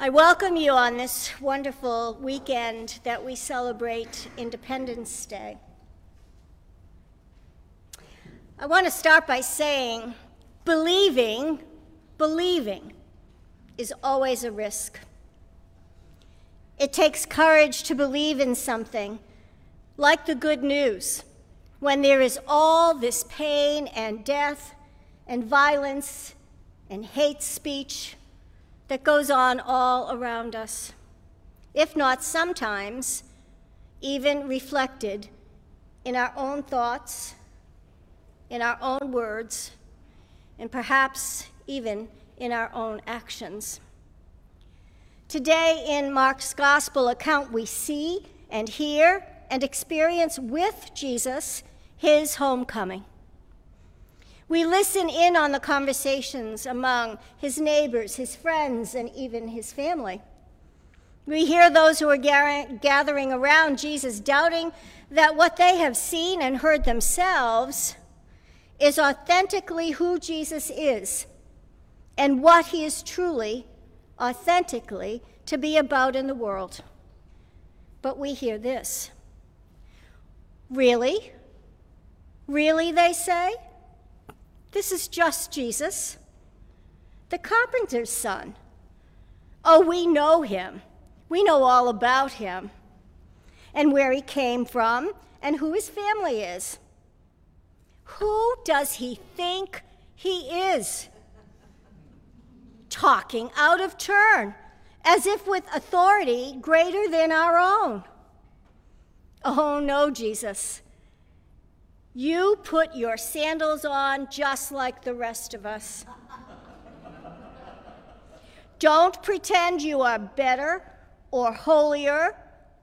I welcome you on this wonderful weekend that we celebrate Independence Day. I want to start by saying believing, believing is always a risk. It takes courage to believe in something, like the good news, when there is all this pain and death and violence and hate speech that goes on all around us, if not sometimes even reflected in our own thoughts, in our own words, and perhaps even in our own actions. Today, in Mark's gospel account, we see and hear and experience with Jesus his homecoming. We listen in on the conversations among his neighbors, his friends, and even his family. We hear those who are gathering around Jesus doubting that what they have seen and heard themselves is authentically who Jesus is and what he is truly, authentically, to be about in the world. But we hear this. Really? Really, they say? This is just Jesus, the carpenter's son. Oh, we know him. We know all about him and where he came from and who his family is. Who does he think he is? Talking out of turn, as if with authority greater than our own. Oh, no, Jesus. You put your sandals on just like the rest of us. Don't pretend you are better or holier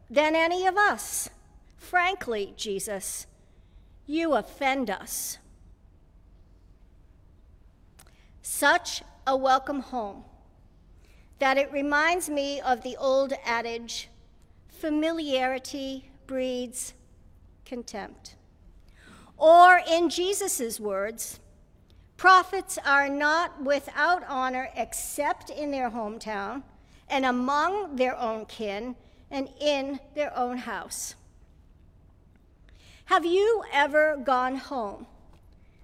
than any of us. Frankly, Jesus, you offend us. Such a welcome home that it reminds me of the old adage familiarity breeds contempt. Or, in Jesus' words, prophets are not without honor except in their hometown and among their own kin and in their own house. Have you ever gone home,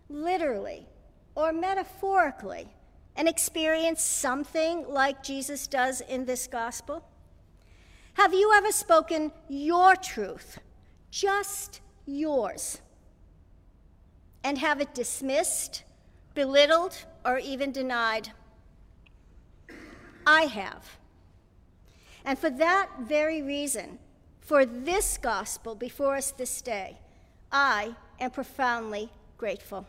literally or metaphorically, and experienced something like Jesus does in this gospel? Have you ever spoken your truth, just yours? And have it dismissed, belittled, or even denied? I have. And for that very reason, for this gospel before us this day, I am profoundly grateful.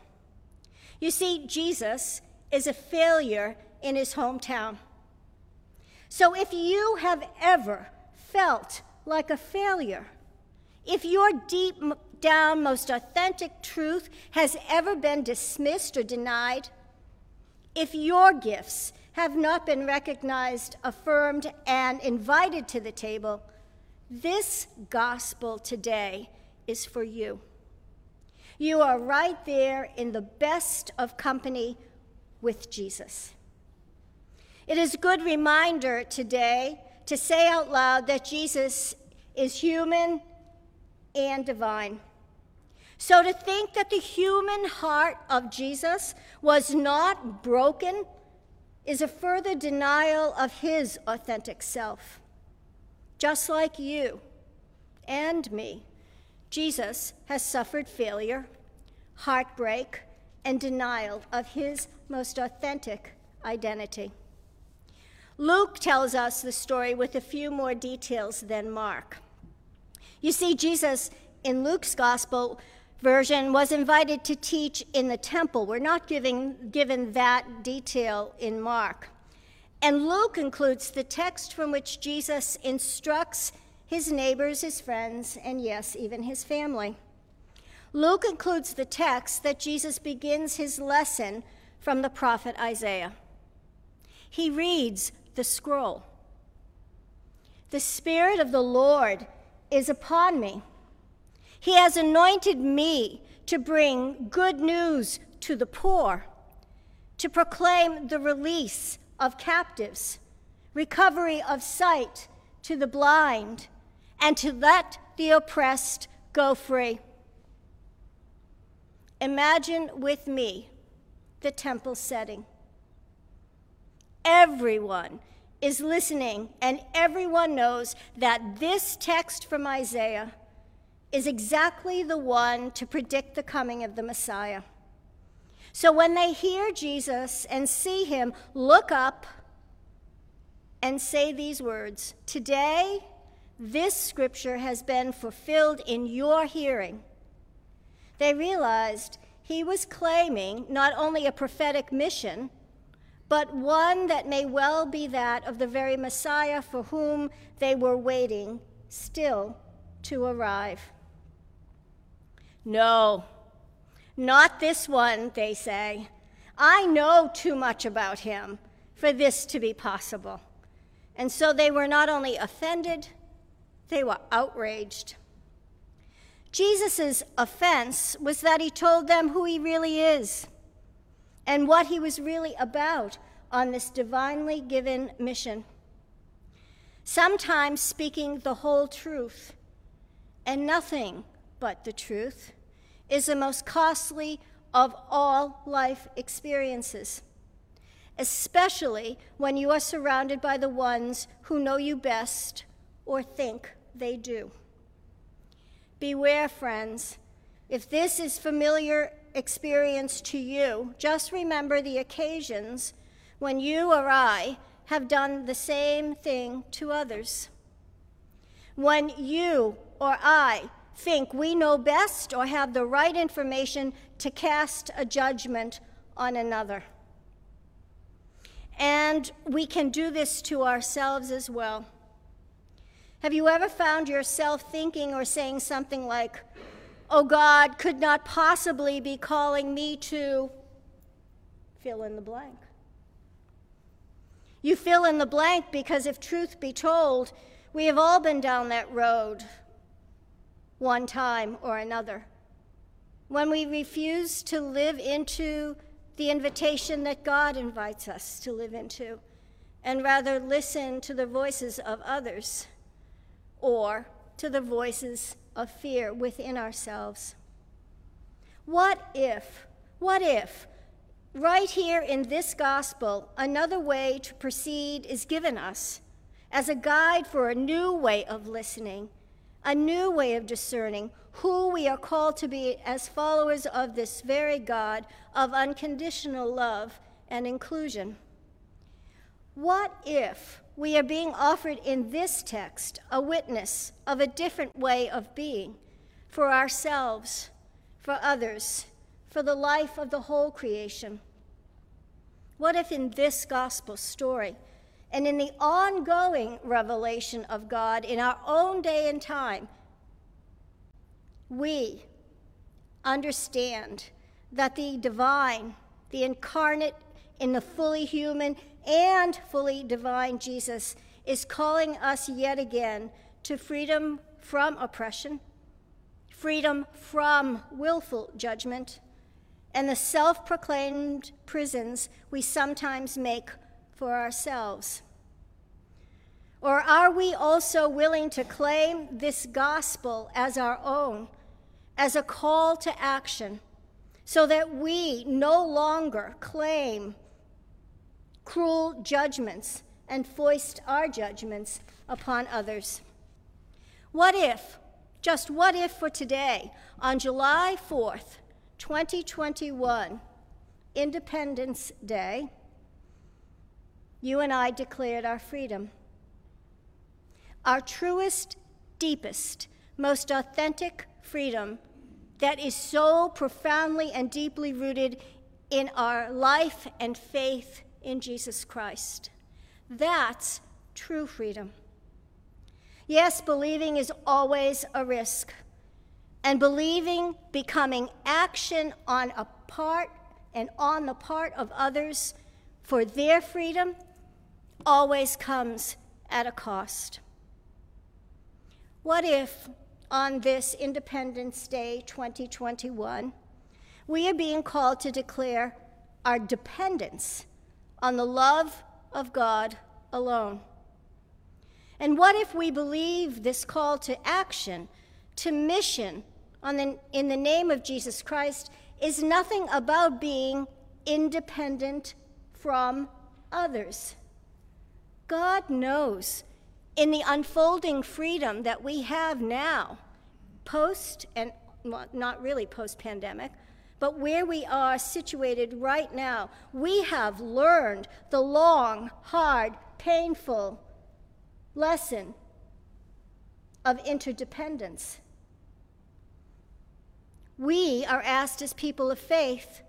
You see, Jesus is a failure in his hometown. So if you have ever felt like a failure, if your deep down, most authentic truth has ever been dismissed or denied, if your gifts have not been recognized, affirmed, and invited to the table, this gospel today is for you. You are right there in the best of company with Jesus. It is a good reminder today to say out loud that Jesus is human and divine. So to think that the human heart of Jesus was not broken is a further denial of his authentic self. Just like you and me, Jesus has suffered failure, heartbreak, and denial of his most authentic identity. Luke tells us the story with a few more details than Mark. You see, Jesus in Luke's gospel version was invited to teach in the temple. We're not giving, given that detail in Mark. And Luke includes the text from which Jesus instructs his neighbors, his friends, and yes, even his family. Luke includes the text that Jesus begins his lesson from the prophet Isaiah. He reads the scroll. The Spirit of the Lord is upon me he has anointed me to bring good news to the poor, to proclaim the release of captives, recovery of sight to the blind, and to let the oppressed go free. Imagine with me the temple setting. Everyone is listening, and everyone knows that this text from Isaiah is exactly the one to predict the coming of the Messiah. So when they hear Jesus and see him, look up and say these words Today, this scripture has been fulfilled in your hearing. They realized he was claiming not only a prophetic mission, but one that may well be that of the very Messiah for whom they were waiting still to arrive. No, not this one, they say. I know too much about him for this to be possible. And so they were not only offended, they were outraged. Jesus' offense was that he told them who he really is and what he was really about on this divinely given mission. Sometimes speaking the whole truth and nothing but the truth is the most costly of all life experiences especially when you are surrounded by the ones who know you best or think they do. Beware, friends. If this is familiar experience to you, just remember the occasions when you or I have done the same thing to others. When you or I think we know best or have the right information to cast a judgment on another. And we can do this to ourselves as well. Have you ever found yourself thinking or saying something like, Oh, God could not possibly be calling me to fill in the blank? You fill in the blank because, if truth be told, we have all been down that road one time or another. When we refuse to live into the invitation that God invites us to live into, and rather listen to the voices of others or to the voices of fear within ourselves. What if, what if, right here in this gospel, another way to proceed is given us as a guide for a new way of listening, a new way of discerning who we are called to be as followers of this very God of unconditional love and inclusion. What if we are being offered in this text a witness of a different way of being for ourselves, for others, for the life of the whole creation? What if in this gospel story and in the ongoing revelation of God in our own day and time, we understand that the divine, the incarnate in the fully human and fully divine Jesus is calling us yet again to freedom from oppression, freedom from willful judgment, and the self proclaimed prisons we sometimes make for ourselves. Or are we also willing to claim this gospel as our own? as a call to action so that we no longer claim cruel judgments and foist our judgments upon others. What if, just what if for today, on July 4th, 2021, Independence Day, you and I declared our freedom? Our truest, deepest, most authentic freedom that is so profoundly and deeply rooted in our life and faith in Jesus Christ. That's true freedom. Yes, believing is always a risk. And believing becoming action on a part and on the part of others for their freedom always comes at a cost. What if on this Independence Day 2021, we are being called to declare our dependence on the love of God alone. And what if we believe this call to action, to mission the, in the name of Jesus Christ, is nothing about being independent from others? God knows in the unfolding freedom that we have now, post and well, not really post pandemic, but where we are situated right now, we have learned the long, hard, painful lesson of interdependence. We are asked as people of faith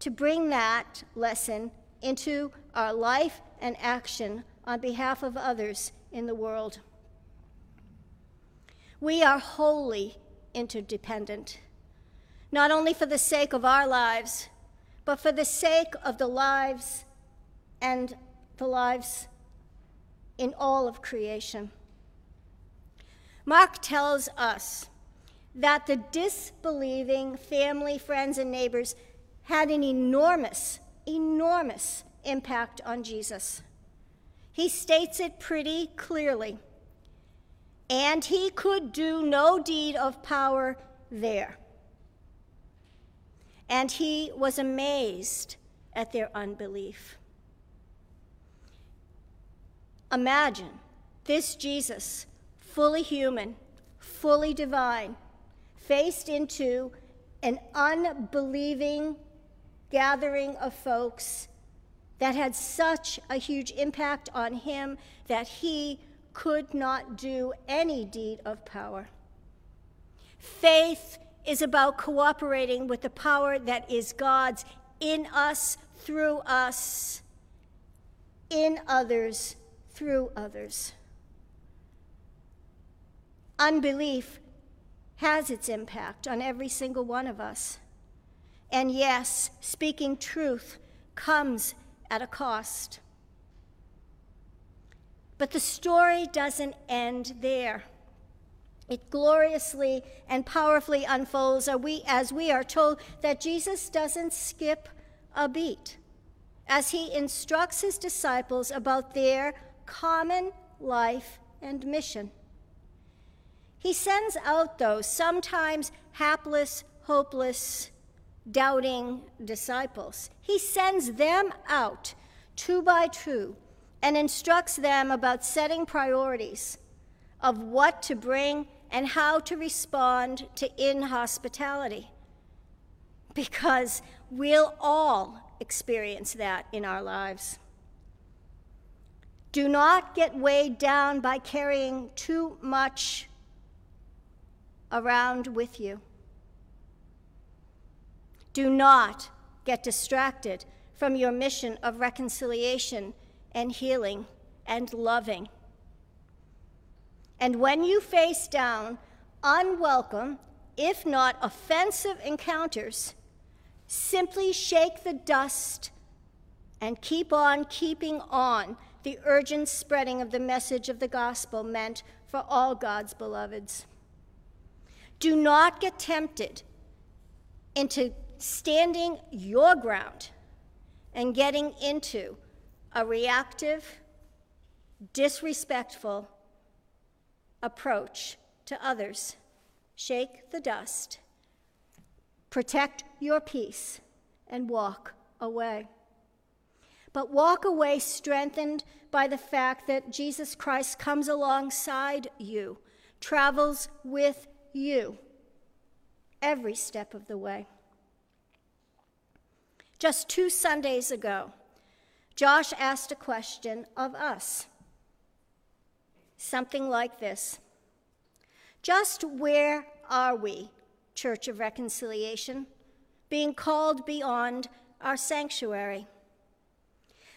to bring that lesson into our life and action on behalf of others in the world. We are wholly interdependent, not only for the sake of our lives, but for the sake of the lives and the lives in all of creation. Mark tells us that the disbelieving family, friends, and neighbors had an enormous, enormous impact on Jesus. He states it pretty clearly. And he could do no deed of power there. And he was amazed at their unbelief. Imagine this Jesus, fully human, fully divine, faced into an unbelieving gathering of folks that had such a huge impact on him that he could not do any deed of power. Faith is about cooperating with the power that is God's in us, through us, in others, through others. Unbelief has its impact on every single one of us. And yes, speaking truth comes at a cost. But the story doesn't end there. It gloriously and powerfully unfolds as we are told that Jesus doesn't skip a beat as he instructs his disciples about their common life and mission. He sends out those sometimes hapless, hopeless, doubting disciples. He sends them out two by two and instructs them about setting priorities of what to bring and how to respond to inhospitality. Because we'll all experience that in our lives. Do not get weighed down by carrying too much around with you. Do not get distracted from your mission of reconciliation and healing and loving. And when you face down unwelcome, if not offensive encounters, simply shake the dust and keep on keeping on the urgent spreading of the message of the gospel meant for all God's beloveds. Do not get tempted into standing your ground and getting into a reactive, disrespectful approach to others. Shake the dust, protect your peace, and walk away. But walk away strengthened by the fact that Jesus Christ comes alongside you, travels with you every step of the way. Just two Sundays ago, Josh asked a question of us. Something like this Just where are we, Church of Reconciliation, being called beyond our sanctuary?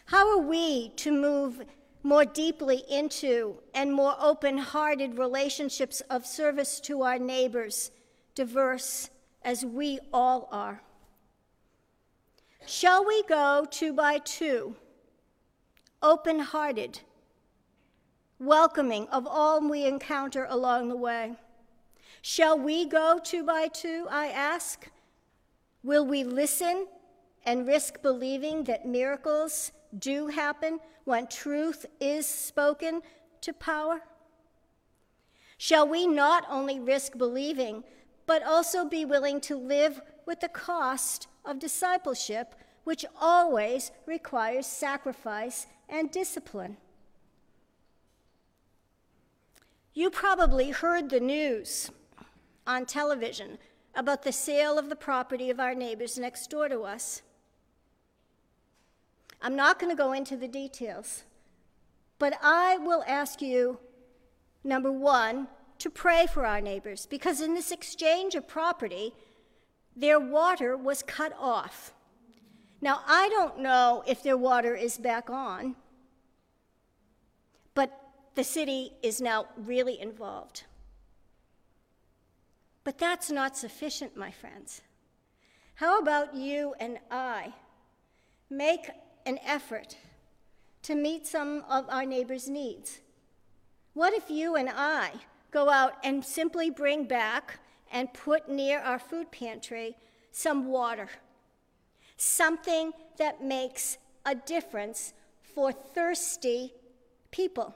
How are we to move more deeply into and more open hearted relationships of service to our neighbors, diverse as we all are? Shall we go two by two, open hearted, welcoming of all we encounter along the way? Shall we go two by two, I ask? Will we listen and risk believing that miracles do happen, when truth is spoken to power? Shall we not only risk believing, but also be willing to live with the cost of discipleship, which always requires sacrifice and discipline? You probably heard the news on television about the sale of the property of our neighbors next door to us. I'm not going to go into the details, but I will ask you number one, to pray for our neighbors, because in this exchange of property, their water was cut off. Now, I don't know if their water is back on, but the city is now really involved. But that's not sufficient, my friends. How about you and I make an effort to meet some of our neighbors' needs? What if you and I go out and simply bring back and put near our food pantry some water? Something that makes a difference for thirsty people.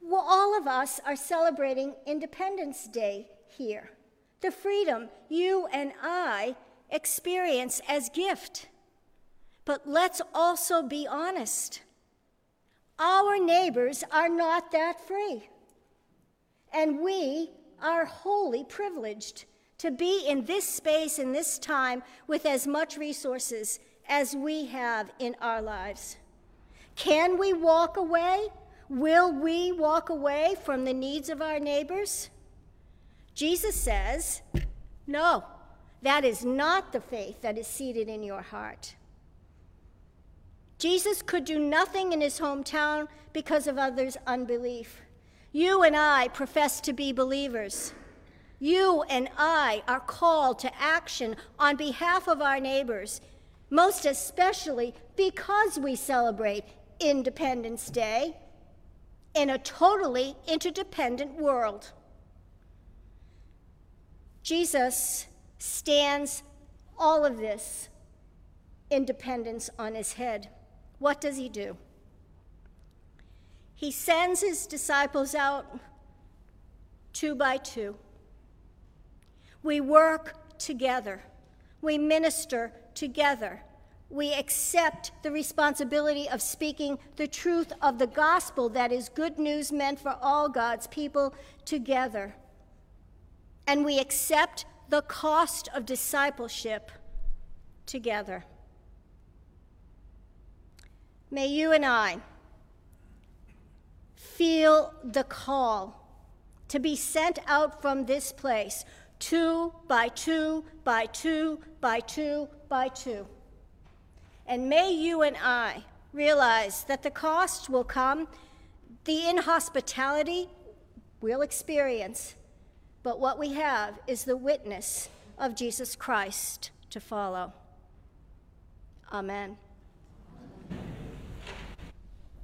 Well, all of us are celebrating Independence Day here, the freedom you and I experience as gift. But let's also be honest. Our neighbors are not that free. And we are wholly privileged to be in this space in this time with as much resources as we have in our lives. Can we walk away Will we walk away from the needs of our neighbors? Jesus says, No, that is not the faith that is seated in your heart. Jesus could do nothing in his hometown because of others' unbelief. You and I profess to be believers. You and I are called to action on behalf of our neighbors, most especially because we celebrate Independence Day in a totally interdependent world. Jesus stands all of this independence on his head. What does he do? He sends his disciples out two by two. We work together, we minister together we accept the responsibility of speaking the truth of the gospel that is good news meant for all God's people together. And we accept the cost of discipleship together. May you and I feel the call to be sent out from this place, two by two by two by two by two and may you and I realize that the cost will come, the inhospitality we'll experience, but what we have is the witness of Jesus Christ to follow. Amen.